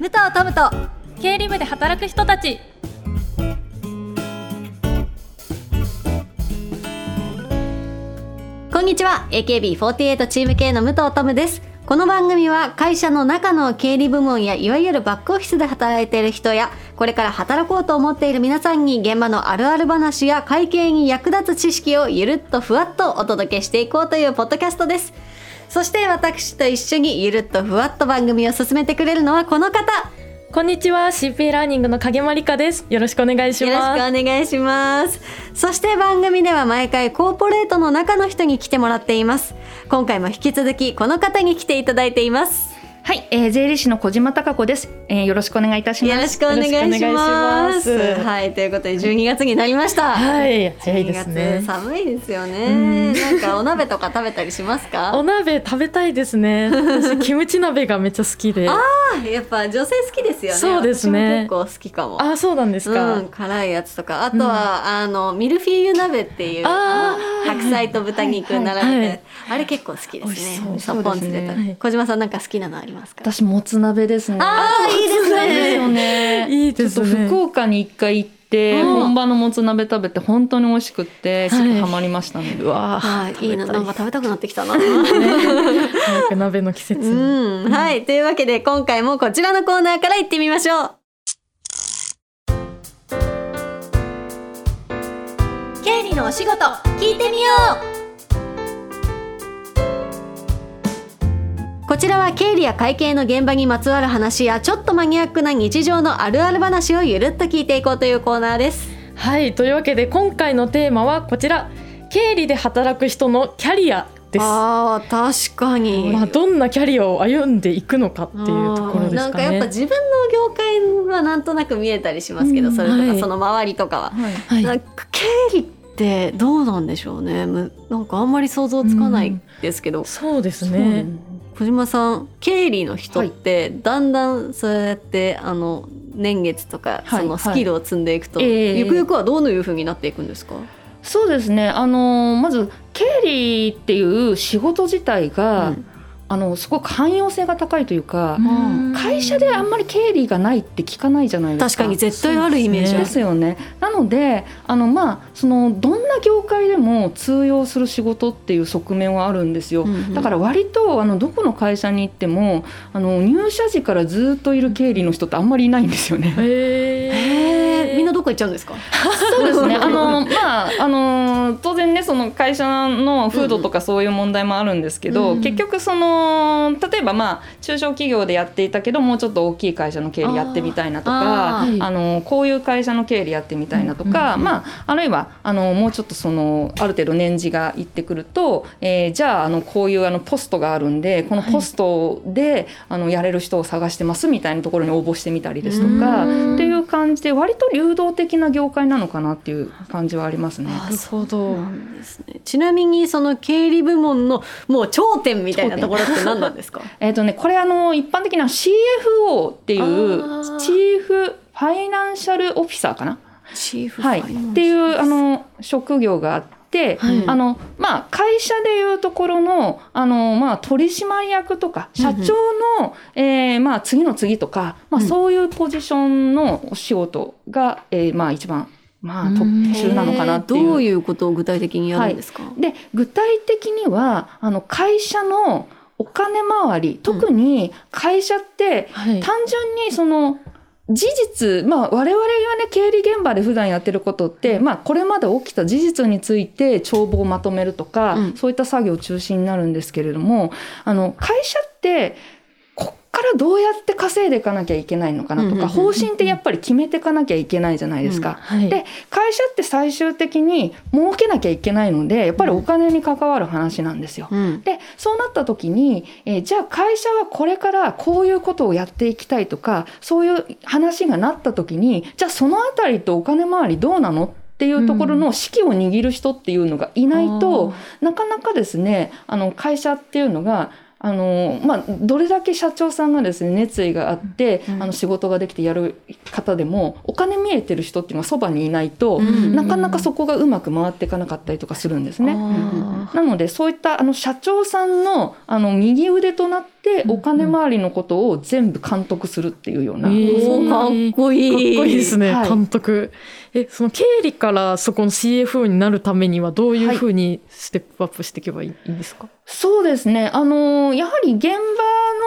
武藤トムと経理部で働く人たち。こんにちは。AKB48 チーム系の武藤トムです。この番組は会社の中の経理部門やいわゆるバックオフィスで働いている人やこれから働こうと思っている皆さんに現場のあるある話や会計に役立つ知識をゆるっとふわっとお届けしていこうというポッドキャストです。そして私と一緒にゆるっとふわっと番組を進めてくれるのはこの方。こんにちは CP ラーニングの影間理香です。よろしくお願いしよろしくますお願いします。そして番組では毎回コーポレートの中の人に来てもらっています。今回も引き続きこの方に来ていただいていますはい、えー、税理士の小島貴子です、えー。よろしくお願いいたします。よろしくお願いします。はいということで12月になりました。はい早いです12ね月寒いですよね。なんかお鍋とか食べたりしますか？お鍋食べたいですね。私キムチ鍋がめっちゃ好きで。ああやっぱ女性好きですよね。そうですね。結構好きかも。そうなんですか、うん、辛いやつとか。あとは、あのミルフィーユ鍋っていう白菜と豚肉並べて、はいはいあれ結構好きですね。ね。小島さんなんか好きなのあります？か？私もつ鍋ですね。あーいいですね。いいですね。ちょっと福岡に一回行って、うん。本場のもつ鍋食べて本当に美味しくって、すぐハマりましたね。うわーはい。いいな。なんか食べたくなってきたな。早く鍋の季節、うん。はい。というわけで今回もこちらのコーナーから行ってみましょう。経理のお仕事聞いてみようこちらは経理や会計の現場にまつわる話やちょっとマニアックな日常のあるある話をゆるっと聞いていこうというコーナーです。はいというわけで今回のテーマはこちら。経理で働く人のキャリアです。あー確かに、まあ、どんなキャリアを歩んでいくのかっていうところですかね。なんかやっぱ自分の業界はなんとなく見えたりしますけど、うんそれとかはい。その周りとかは、はい。はいなんか経理ってどうなんでしょうね。むなんかあんまり想像つかないですけど、そうですそうね。小島さん経理の人ってだんだんそうやってあの年月とかはい。そのスキルを積んでいくと、ええ。ゆくゆくはどういうふうになっていくんですか、そうですね。あのーまず経理っていう仕事自体が、うんあのすごく汎用性が高いというか、ん会社であんまり経理がないって聞かないじゃないですか。確かに絶対あるイメージあでるすよね。なのであのまあそのどんな業界でも通用する仕事っていう側面はあるんですよ。うんうんだから割とあのどこの会社に行ってもあの入社時からずっといる経理の人ってあんまりいないんですよね。へえみんなどこ行っちゃうんですか？そうですね。あのまああの当然ねその会社の風土とかそういう問題もあるんですけど、うん結局その例えばまあ中小企業でやっていたけどもうちょっと大きい会社の経理やってみたいなとかあのこういう会社の経理やってみたいなとか、うんまああるいはあのもうちょっとそのある程度年次がいってくると、えーじゃああのこういうあのポストがあるんでこのポストで、あのやれる人を探してますみたいなところに応募してみたりですとか。うん。っていう感じで割と流動的な業界なのかなっていう感じはありますね。なるほど。なんですね。ちなみにその経理部門のもう頂点みたいなところって何なんですか？えっ、とねこれあの一般的な CFO っていあうーチーフファイナンシャルオフィサーかな、チーフはい、っていうあの職業があって。はい。あのまあ、会社でいうところのあの、まあ、取締役とか社長の、えーまあ、次の次とか、まあ、うん。そういうポジションのお仕事が、えーまあ、一番、まあ、トップ中なのかなっていう。どういうことを具体的にやるんですか？で具体的にはあの会社のお金回り特に会社ってはい。単純にその事実、まあ、我々がね経理現場で普段やってることって、まあ、これまで起きた事実について帳簿をまとめるとか、うん。そういった作業中心になるんですけれどもあの会社ってからどうやって稼いでいかなきゃいけないのかなとか、うんうんうん方針ってやっぱり決めていかなきゃいけないじゃないですか。はい。で会社って最終的に儲けなきゃいけないのでやっぱりお金に関わる話なんですよ。うん。でそうなった時に、えーじゃあ会社はこれからこういうことをやっていきたいとかそういう話がなった時にじゃあそのあたりとお金回りどうなのっていうところの指揮を握る人っていうのがいないと、なかなかですねあの会社っていうのがあのまあ、どれだけ社長さんがですね熱意があって、うんあの仕事ができてやる方でもお金見えてる人っていうのはそばにいないと、うんなかなかそこがうまく回っていかなかったりとかするんですね。あなのでそういったあの社長さんのあの右腕となっってお金回りのことを全部監督するっていうような、えー。おーかっこいい。かっこいいですね、はい。監督。えその経理からそこの CFO になるためにはどういうふうにステップアップしていけばいいんですか、そうですね。あの、やはり現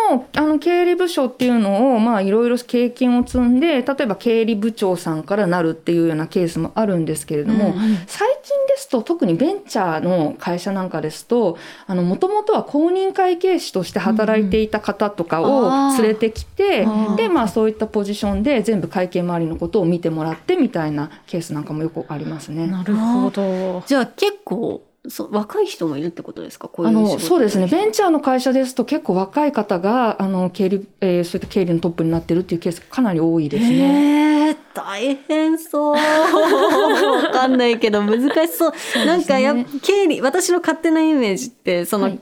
場の、あの、経理部署っていうのを、まあ、いろいろ経験を積んで、例えば経理部長さんからなるっていうようなケースもあるんですけれども、最近ですと、特にベンチャーの会社なんかですと、あの、もともとは公認会計士として働いていた方とかを連れてきて、あーで、まあ、そういったポジションで全部会計周りのことを見てもらってみたいなケースなんかもよくありますね。なるほど。じゃあ結構そう若い人もいるってことですか？こういあのう仕事そうですね、ベンチャーの会社ですと、結構若い方があの経理、えーそういった経理のトップになってるっていうケース、かなり多いですね。えー、大変そう。わかんないけど難しそう。なんかやっ経理私の勝手なイメージってその、はい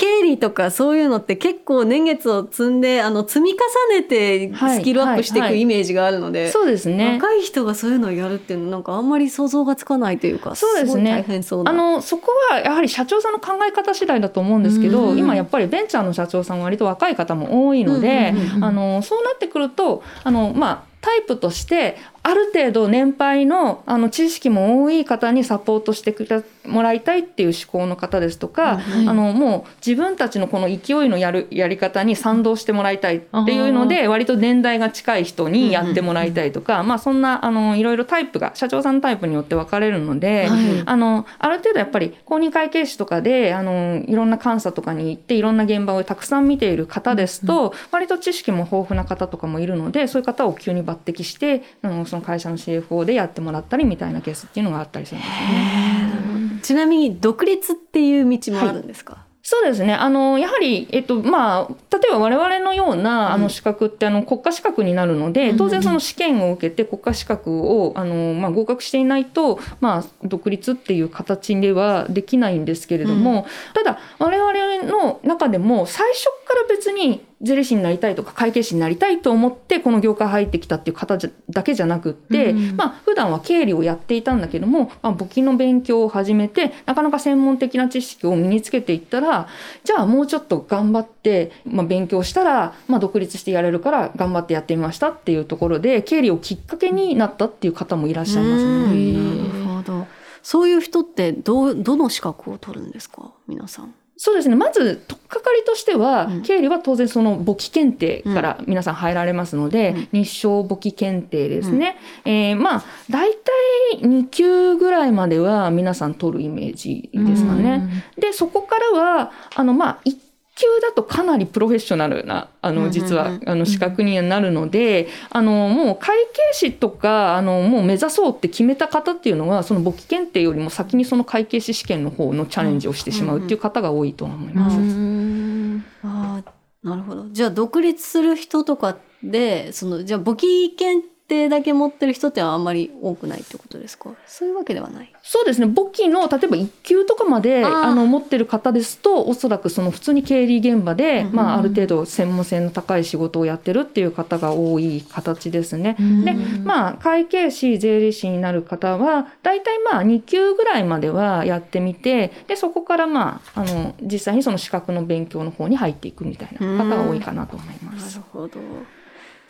経理とかそういうのって結構年月を積んであの積み重ねてはいスキルアップしていくイメージがあるので、そうですね。若い人がそういうのをやるっていうのなんかあんまり想像がつかないというかそうですねそ。あのそこはやはり社長さんの考え方次第だと思うんですけうどん今やっぱりベンチャーの社長さんは割と若い方も多いのであのそうなってくるとあの、まあ、タイプとしてある程度年配のあの知識も多い方にサポートしてくれもらいたいっていう思考の方ですとか、はいあのもう自分たちのこの勢いのやるやり方に賛同してもらいたいっていうので割と年代が近い人にやってもらいたいとか、まあ、そんなあのいろいろタイプが社長さんのタイプによって分かれるので。はい。あのある程度やっぱり公認会計士とかであのいろんな監査とかに行っていろんな現場をたくさん見ている方ですと、割と知識も豊富な方とかもいるのでそういう方を急に抜擢してあのその会社の CFO でやってもらったりみたいなケースっていうのがあったりするんですよね。ちなみに独立っていう道もあるんですか、そうですね。あの、やはり、えっと、まあ、例えば我々のような、あうん。の、資格って、あの、国家資格になるので、当然その試験を受けて国家資格を、あの、まあ、合格していないと、まあ、独立っていう形ではできないんですけれども、ただ、我々の中でも、最初から別に、税理士になりたいとか会計士になりたいと思ってこの業界入ってきたっていう方じゃだけじゃなくって、うんまあ普段は経理をやっていたんだけども、まあ、簿記の勉強を始めてなかなか専門的な知識を身につけていったらじゃあもうちょっと頑張って、まあ、勉強したら、まあ、独立してやれるから頑張ってやってみましたっていうところで経理をきっかけになったっていう方もいらっしゃいますうね。んなるほど。そういう人ってどうどの資格を取るんですか？皆さん。そうですね。まず取っかかりとしては、うん。経理は当然その簿記検定から皆さん入られますので、うん。日照簿記検定ですね、えーまあ大体2級ぐらいまでは皆さん取るイメージですかね。でそこからはあのまあ1級だとかなりプロフェッショナルなあの実はあの資格にはなるのであのもう会計士とかあのもう目指そうって決めた方っていうのはその簿記検定よりも先にその会計士試験の方のチャレンジをしてしまうっていう方が多いとは思います。うんあーなるほど。じゃあ独立する人とかでそのじゃあ簿記検定だけ持ってる人ってあんまり多くないってことですか？そういうわけではない。そうですね簿記の例えば1級とかまであの持ってる方ですとおそらくその普通に経理現場で、うんまあ、ある程度専門性の高い仕事をやってるっていう方が多い形ですね。でまあ会計士税理士になる方は大体まあ2級ぐらいまではやってみてでそこからまああの実際にその資格の勉強の方に入っていくみたいな方が多いかなと思いまなする。ほど。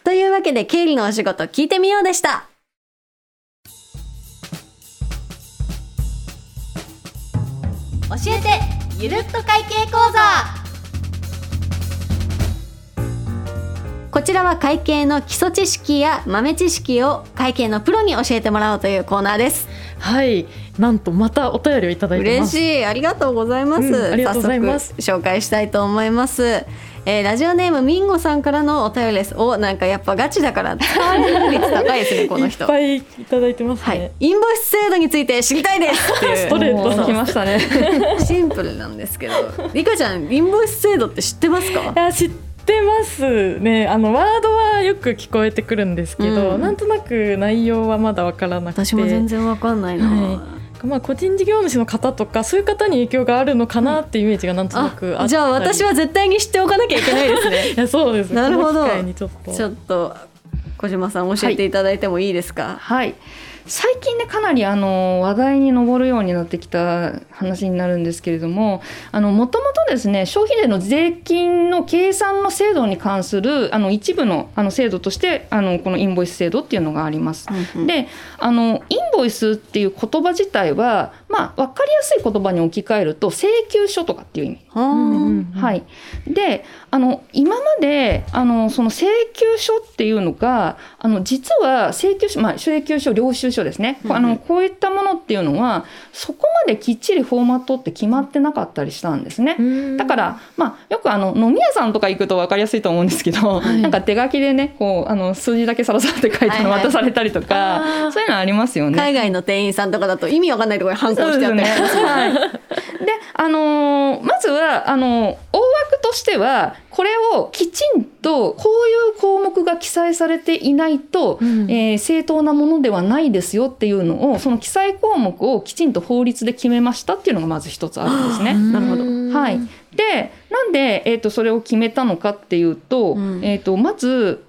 というわけで経理のお仕事聞いてみようでした。教えてゆるっと会計講座。こちらは会計の基礎知識や豆知識を会計のプロに教えてもらおうというコーナーです。はい。なんとまたお便りをいただいてます。嬉しい。ありがとうございます、うんありがとうございます。早速紹介したいと思います、えーラジオネームミンゴさんからのお便りです。おなんかやっぱガチだから使われる率高いですねこの人。いっぱいいただいてますはい。ね、インボイス制度について知りたいですっていう。ストレートもう来ましたね。シンプルなんですけど。リカちゃんインボイス制度って知ってますか？いや知ってますね。あのワードはよく聞こえてくるんですけど、うん。なんとなく内容はまだわからなくて。私も全然わかんないな、はまあ個人事業主の方とかそういう方に影響があるのかなっていうイメージがなんとなくあったり。あじゃあ私は絶対に知っておかなきゃいけないですね。いやそうです。なるほど。ちょっと。ちょっと小島さん教えていただいてもいいですか、はい。最近ねかなりあの話題に上るようになってきた話になるんですけれどももともとですね消費税の税金の計算の制度に関するあの一部のあの制度としてあのこのインボイス制度っていうのがあります。うんうん、であのインボイスっていう言葉自体は、まあ、分かりやすい言葉に置き換えると請求書とかっていう意味。はい、であの今まであのその請求書っていうのがあの実は請求書、まあ、請求書領収書ですね、あのこういったものっていうのはそこまできっちりフォーマットって決まってなかったりしたんですね。だから、まあ、よくあの飲み屋さんとか行くと分かりやすいと思うんですけど、はい、なんか手書きでねこうあの数字だけさらさらって書いて渡されたりとか、はいはい、そういうのありますよね。海外の店員さんとかだと意味わかんないところに反抗してあったりします。はい。で、あのー、まずはあの大枠としてはこれをきちんとこういう項目が記載されていないと、うん、えー、正当なものではないですよっていうのをその記載項目をきちんと法律で決めましたっていうのがまず一つあるんですね。なるほど。はい、でなんで、えーと、それを決めたのかっていうと,、えーとまず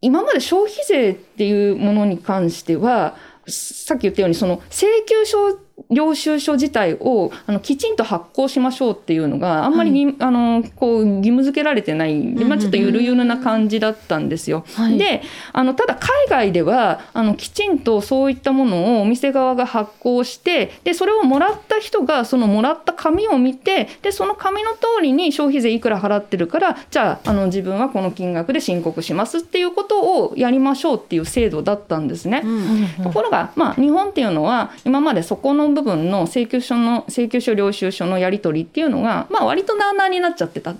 今まで消費税っていうものに関してはさっき言ったようにその請求書領収書自体をあのきちんと発行しましょうっていうのがあんまりに、はい、あのこう義務付けられてない、まあ、ちょっとゆるゆるな感じだったんですよ。はい、であのただ海外ではあのきちんとそういったものをお店側が発行してでそれをもらった人がそのもらった紙を見てでその紙の通りに消費税いくら払ってるからじゃああの自分はこの金額で申告しますっていうことをやりましょうっていう制度だったんですね。うんうんうん、ところが、まあ、日本っていうのは今までそこの部分の請求書の請求書領収書のやり取りっていうのが、まあ、割となあなあになっちゃってた。で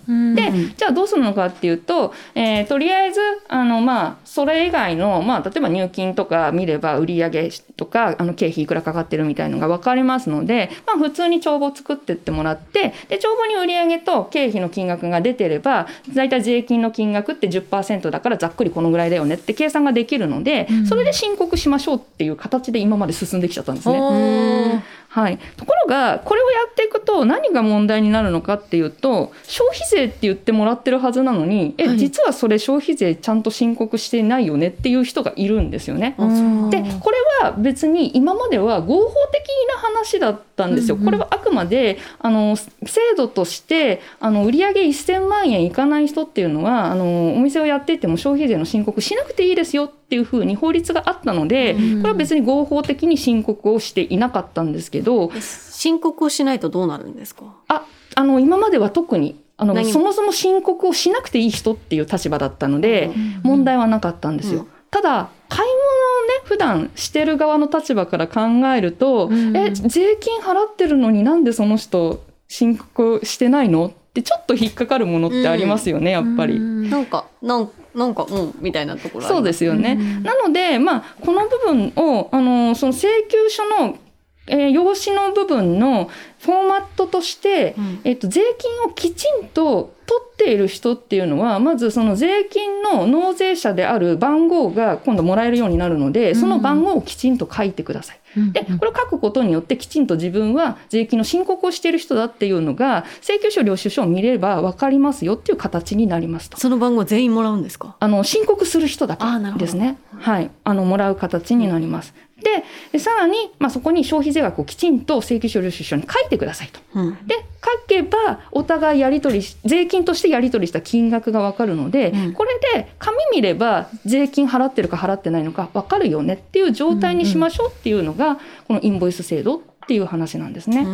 じゃあどうするのかっていうと、えー、とりあえずあの、まあ、それ以外の、まあ、例えば入金とか見れば売上とかあの経費いくらかかってるみたいのが分かりますので、まあ、普通に帳簿作ってってもらってで帳簿に売上と経費の金額が出てれば大体税金の金額って10%だからざっくりこのぐらいだよねって計算ができるので、それで申告しましょうっていう形で今まで進んできちゃったんですね。はい、ところがこれをやっていくと何が問題になるのかっていうと消費税って言ってもらってるはずなのにえ実はそれ消費税ちゃんと申告してないよねっていう人がいるんですよね。でこれは別に今までは合法的な話だったんですよ。これはあくまであの制度としてあの売上1000万円いかない人っていうのはあのお店をやっていても消費税の申告しなくていいですよっていうふうに法律があったので、これは別に合法的に申告をしていなかったんで。すけど申告をしないとどうなるんですか？ああの今までは特にあのそもそも申告をしなくていい人っていう立場だったので、問題はなかったんですよ。うん、ただ普段してる側の立場から考えると、うん、え税金払ってるのになんでその人申告してないのってちょっと引っかかるものってありますよね、うん、やっぱり。なんかなんなんかうんみたいなところそうですよね。なのでまあこの部分をあのその請求書のえー、用紙の部分のフォーマットとして、うん、えっと、税金をきちんと取っている人っていうのはまずその税金の納税者である番号が今度もらえるようになるのでその番号をきちんと書いてください。でこれを書くことによってきちんと自分は税金の申告をしている人だっていうのが請求書領収書を見れば分かりますよっていう形になりますと。その番号全員もらうんですか？あの申告する人だけですね。はい。あのもらう形になります、でさらに、まあ、そこに消費税額をきちんと請求書領収書に書いてくださいと。うん、で書けばお互いやり取り税金としてやり取りした金額が分かるので、うん、これで紙見れば税金払ってるか払ってないのか分かるよねっていう状態にしましょうっていうのが、このインボイス制度っていう話なんですね。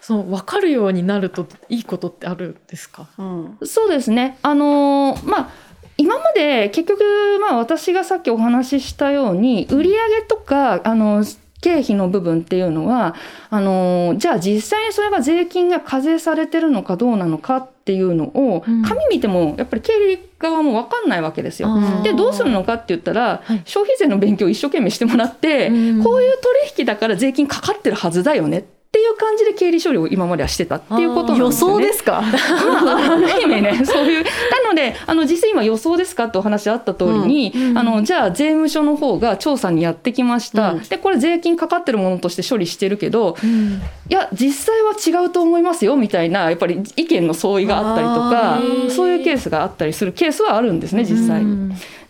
その分かるようになるといいことってあるんですか、うん、そうですね。あのまあ今まで結局まあ私がさっきお話ししたように売上とかあの経費の部分っていうのはあのじゃあ実際にそれが税金が課税されてるのかどうなのかっていうのを、紙見てもやっぱり経理側も分かんないわけですよ。でどうするのかって言ったら、はい、消費税の勉強を一生懸命してもらって、こういう取引だから税金かかってるはずだよねっていう感じで経理処理を今まではしてたっていうことなんですよね。予想ですか？まあ、ある意味ね、そういう。なのであの実際今予想ですかってお話あった通りに、うんうんあのじゃあ税務署の方が調査にやってきました、うんでこれ税金かかってるものとして処理してるけどうんいや実際は違うと思いますよみたいなやっぱり意見の相違があったりとあかーそういうケースがあったりするケースはあるんですね実際。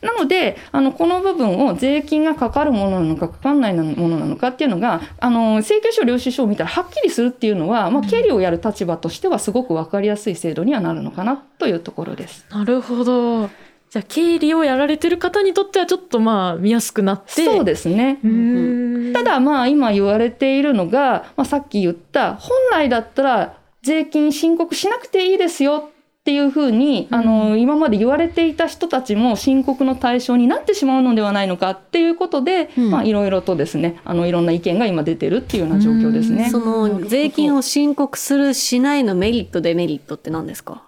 うんなのであのこの部分を税金がかかるものなのかかかんないものなのかっていうのがあの請求書領収書を見たらはっきりするっていうのは、まあ、経理をやる立場としてはすごく分かりやすい制度にはなるのかなというところです。なるほど。じゃあ経理をやられてる方にとってはちょっとまあ見やすくなって。そうですね。ただまあ今言われているのが、まあ、さっき言った本来だったら税金申告しなくていいですよっていうふうに、うん。あの今まで言われていた人たちも申告の対象になってしまうのではないのかっていうことで、うん。まあいろいろとですねあのいろんな意見が今出てるっていうような状況ですね。その税金を申告するしないのメリットデメリットって何ですか？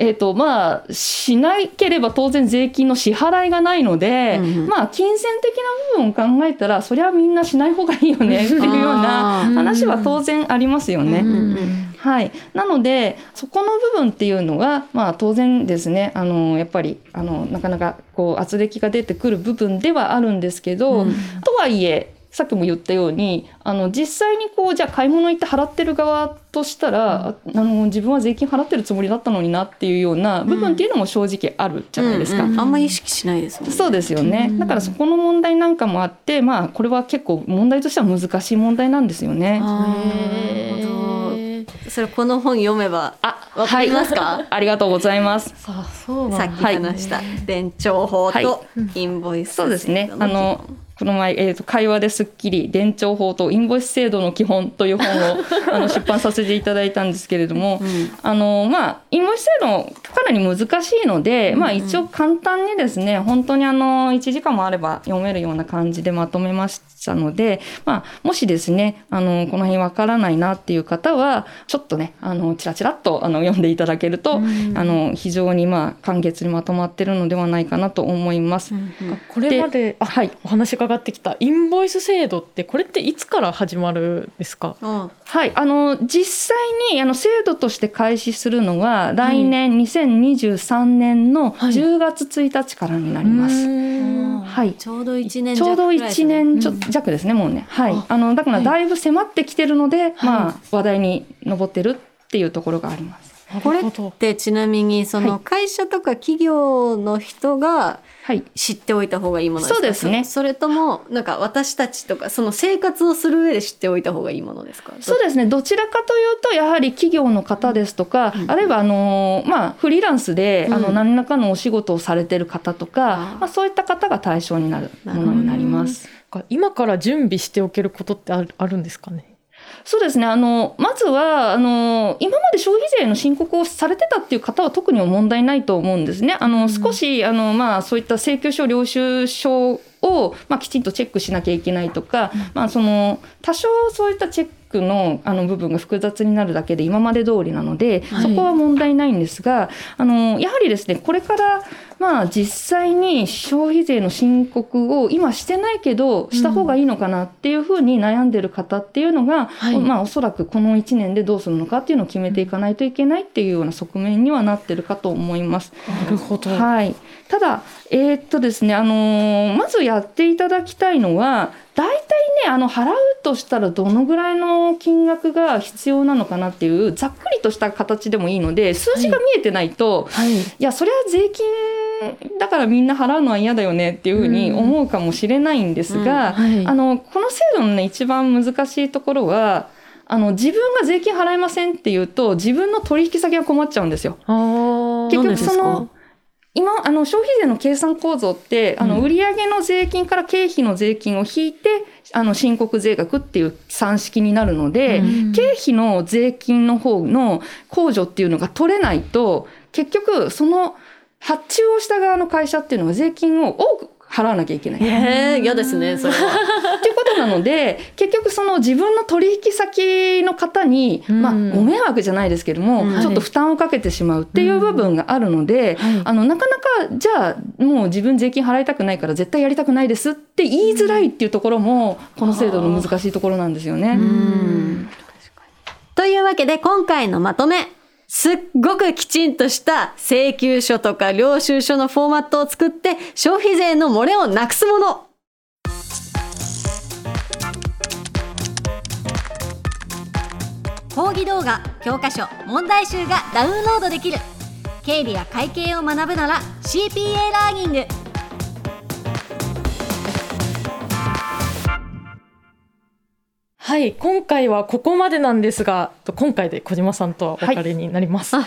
えーとまあ、しなければ当然税金の支払いがないので、うんうん。まあ、金銭的な部分を考えたらそりゃみんなしない方がいいよねっていうような話は当然ありますよね。うんうんはい、なのでそこの部分っていうのは、まあ、当然ですね。あのやっぱりあのなかなかこう圧力が出てくる部分ではあるんですけど、うん。とはいえさっきも言ったようにあの実際にこうじゃあ買い物行って払ってる側としたら、ああの自分は税金払ってるつもりだったのになっていうような部分っていうのも正直あるじゃないですか。うんうんあんまり意識しないですもんね。そうですよね、だからそこの問題なんかもあってまあこれは結構問題としては難しい問題なんですよね。それこの本読めばあわかりますか？はい、ありがとうございます。さっき話した伝承法はい。とインボイス制度そうですね。あのこの前、えーと「会話ですっきり伝承法とインボイス制度の基本」という本をあの出版させていただいたんですけれども、うん。あのまあインボイス制度かなり難しいので、まあ、一応簡単にですね本当にあの1時間もあれば読めるような感じでまとめましたので、まあ、もしですねあのこの辺わからないなっていう方はちょっとねあのチラチラっとあの読んでいただけると、あの非常にまあ簡潔にまとまってるのではないかなと思います。うん。うん。これまであはい。お話伺ってきたインボイス制度ってこれっていつから始まるんですか？あはい、あの実際にあの制度として開始するのは来年2023年のはい。10月1日からになります。うーん。はい。ちょうど一年ちょうど1年ちょうん弱ですね、もうね。はい。あ。あのだからはい。だいぶ迫ってきてるので、はまあ話題に上ってるっていうところがあります。これってちなみにそはの会社とか企業の人がはい。知っておいた方がいいものですか？そうですね。そそれともなんか私たちとかその生活をする上で知っておいた方がいいものですか？そうですね。どちらかというとやはり企業の方ですとか、うん。あるいはあの、まあ、フリーランスで、あのうん何らかのお仕事をされてる方とか、あー。まあ、そういった方が対象になるものになります。今から準備しておけることってあるあるんですかね？そうですね。あのまずはあの今まで消費税の申告をされてたっていう方は特に問題ないと思うんですね。あの少しあの、まあ、そういった請求書領収書を、まあ、きちんとチェックしなきゃいけないとか、まあ、その多少そういったチェックのあの部分が複雑になるだけで今まで通りなので、はい。そこは問題ないんですがあのやはりですねこれからまあ実際に消費税の申告を今してないけどした方がいいのかなっていうふうに悩んでる方っていうのが、はい。まあおそらくこの1年でどうするのかっていうのを決めていかないといけないっていうような側面にはなってるかと思います。なるほど、はい、ただ、えーっとですねあのーまずやっていただきたいのは大体ねあの払うとしたらどのぐらいの金額が必要なのかなっていうざっくりとした形でもいいので数字が見えてないと、はい。い。やそれは税金だからみんな払うのは嫌だよねっていうふうに思うかもしれないんですが、はい。あのこの制度のね一番難しいところはあの自分が税金払いませんっていうと自分の取引先が困っちゃうんですよ。結局その今あの消費税の計算構造ってあのうん。売上の税金から経費の税金を引いてあの申告税額っていう算式になるので、うん。経費の税金の方の控除っていうのが取れないと結局その発注をした側の会社っていうのは税金を多く払わなきゃいけない。えー、嫌ですねそれは。っていうことなので結局その自分の取引先の方に、うん。まあ、ご迷惑じゃないですけども、うん。ちょっと負担をかけてしまうっていう部分があるので、はい。あのなかなかじゃあもう自分税金払いたくないから絶対やりたくないですって言いづらいっていうところもこの制度の難しいところなんですよね。うん。というわけで今回のまとめすっごくきちんとした請求書とか領収書のフォーマットを作って消費税の漏れをなくすもの。講義動画教科書問題集がダウンロードできる。経理や会計を学ぶなら CPA ラーニング。はい、今回はここまでなんですが、と今回で小島さんとはお別れになります。あ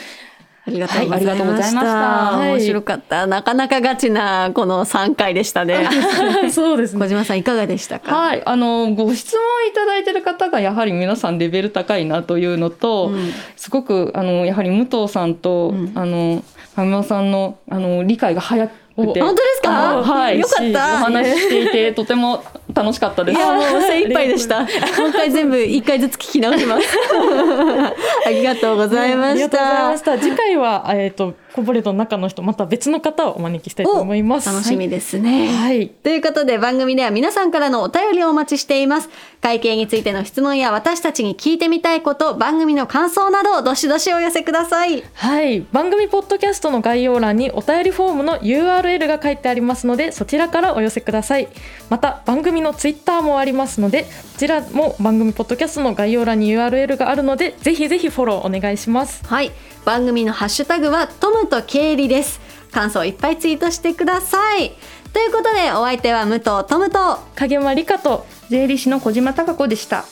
ありがとうございました。はいありがとうございましたはい面白かった。なかなかガチなこの3回でしたね。そうですね。小島さんいかがでしたか？はい、あのご質問いただいてる方がやはり皆さんレベル高いなというのと、うんすごくあのやはり武藤さんと、うんあの上村さんのあの理解が早くてお本当ですか？あのはいよかったお話ししていてとても楽しかったです。いやもう精一杯でした。もう一回全部一回ずつ聞き直します。ありがとうございましありがとうございまたし。た。次回はえっ、とコボレートの中の人また別の方をお招きしたいと思います。楽しみですね。はい。ということで番組では皆さんからのお便りをお待ちしています。会計についての質問や私たちに聞いてみたいこと、番組の感想などどしどしお寄せください。はい、番組ポッドキャストの概要欄にお便りフォームの URL が書いてありますのでそちらからお寄せくださいまた番組のツイッターもありますのでこちらも番組ポッドキャストの概要欄に URL があるのでぜひぜひフォローお願いしますはい、番組のハッシュタグはトムと経理です。感想いっぱいツイートしてください。ということでお相手は武藤トムと影山理香と税理士の小島貴子でした。